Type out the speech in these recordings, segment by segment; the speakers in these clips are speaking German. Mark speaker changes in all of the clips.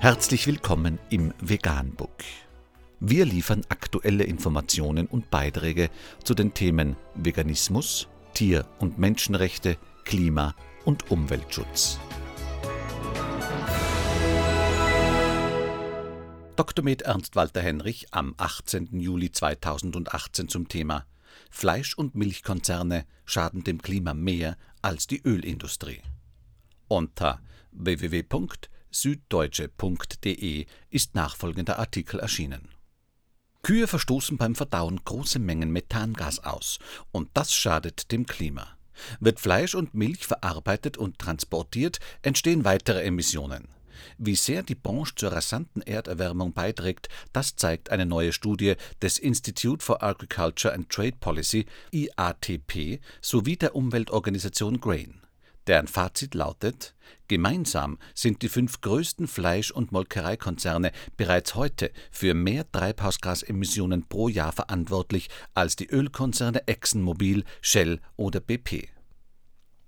Speaker 1: Herzlich willkommen im Veganbook. Wir liefern aktuelle Informationen und Beiträge zu den Themen Veganismus, Tier- und Menschenrechte, Klima- und Umweltschutz. Dr. Med Ernst Walter Henrich am 18. Juli 2018 zum Thema Fleisch- und Milchkonzerne schaden dem Klima mehr als die Ölindustrie. Unter www.süddeutsche.de ist nachfolgender Artikel erschienen. Kühe verstoßen beim Verdauen große Mengen Methangas aus, und das schadet dem Klima. Wird Fleisch und Milch verarbeitet und transportiert, entstehen weitere Emissionen. Wie sehr die Branche zur rasanten Erderwärmung beiträgt, das zeigt eine neue Studie des Institute for Agriculture and Trade Policy IATP sowie der Umweltorganisation Grain. Deren Fazit lautet, gemeinsam sind die fünf größten Fleisch- und Molkereikonzerne bereits heute für mehr Treibhausgasemissionen pro Jahr verantwortlich als die Ölkonzerne ExxonMobil, Shell oder BP.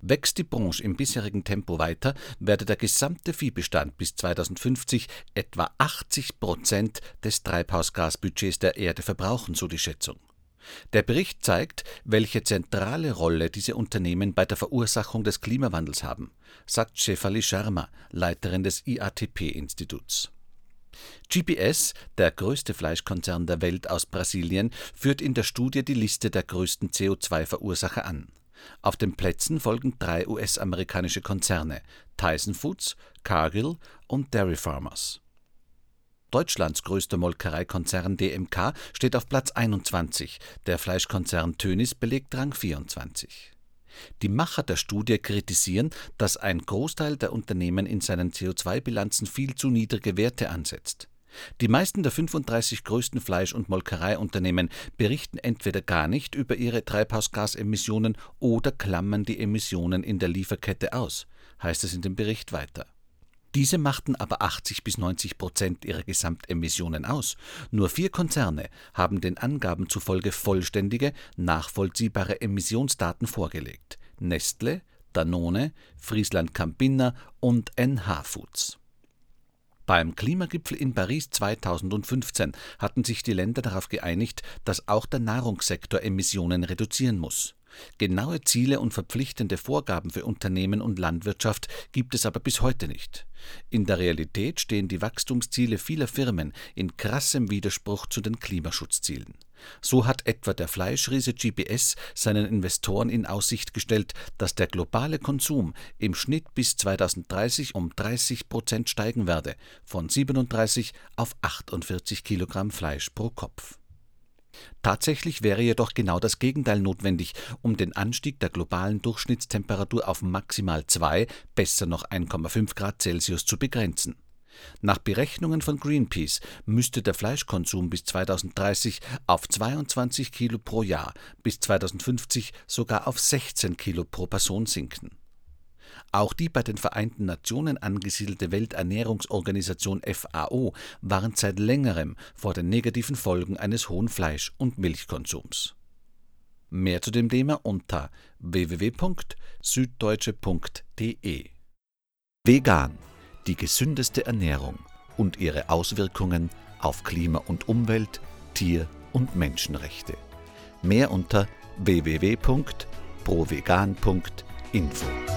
Speaker 1: Wächst die Branche im bisherigen Tempo weiter, werde der gesamte Viehbestand bis 2050 etwa 80 Prozent des Treibhausgasbudgets der Erde verbrauchen, so die Schätzung. Der Bericht zeigt, welche zentrale Rolle diese Unternehmen bei der Verursachung des Klimawandels haben, sagt Shefali Sharma, Leiterin des IATP-Instituts. GPS, der größte Fleischkonzern der Welt aus Brasilien, führt in der Studie die Liste der größten CO2-Verursacher an. Auf den Plätzen folgen drei US-amerikanische Konzerne: Tyson Foods, Cargill und Dairy Farmers. Deutschlands größter Molkereikonzern DMK steht auf Platz 21, der Fleischkonzern Tönnies belegt Rang 24. Die Macher der Studie kritisieren, dass ein Großteil der Unternehmen in seinen CO2-Bilanzen viel zu niedrige Werte ansetzt. Die meisten der 35 größten Fleisch- und Molkereiunternehmen berichten entweder gar nicht über ihre Treibhausgasemissionen oder klammern die Emissionen in der Lieferkette aus, heißt es in dem Bericht weiter. Diese machten aber 80 bis 90 Prozent ihrer Gesamtemissionen aus. Nur vier Konzerne haben den Angaben zufolge vollständige, nachvollziehbare Emissionsdaten vorgelegt: Nestle, Danone, Friesland Campina und NH Foods. Beim Klimagipfel in Paris 2015 hatten sich die Länder darauf geeinigt, dass auch der Nahrungssektor Emissionen reduzieren muss. Genaue Ziele und verpflichtende Vorgaben für Unternehmen und Landwirtschaft gibt es aber bis heute nicht. In der Realität stehen die Wachstumsziele vieler Firmen in krassem Widerspruch zu den Klimaschutzzielen. So hat etwa der Fleischriese GPS seinen Investoren in Aussicht gestellt, dass der globale Konsum im Schnitt bis 2030 um 30 Prozent steigen werde, von 37 auf 48 Kilogramm Fleisch pro Kopf. Tatsächlich wäre jedoch genau das Gegenteil notwendig, um den Anstieg der globalen Durchschnittstemperatur auf maximal 2, besser noch 1,5 Grad Celsius zu begrenzen. Nach Berechnungen von Greenpeace müsste der Fleischkonsum bis 2030 auf 22 Kilo pro Jahr, bis 2050 sogar auf 16 Kilo pro Person sinken. Auch die bei den Vereinten Nationen angesiedelte Welternährungsorganisation FAO warnt seit längerem vor den negativen Folgen eines hohen Fleisch- und Milchkonsums. Mehr zu dem Thema unter www.süddeutsche.de. Vegan, die gesündeste Ernährung und ihre Auswirkungen auf Klima und Umwelt, Tier- und Menschenrechte. Mehr unter www.provegan.info.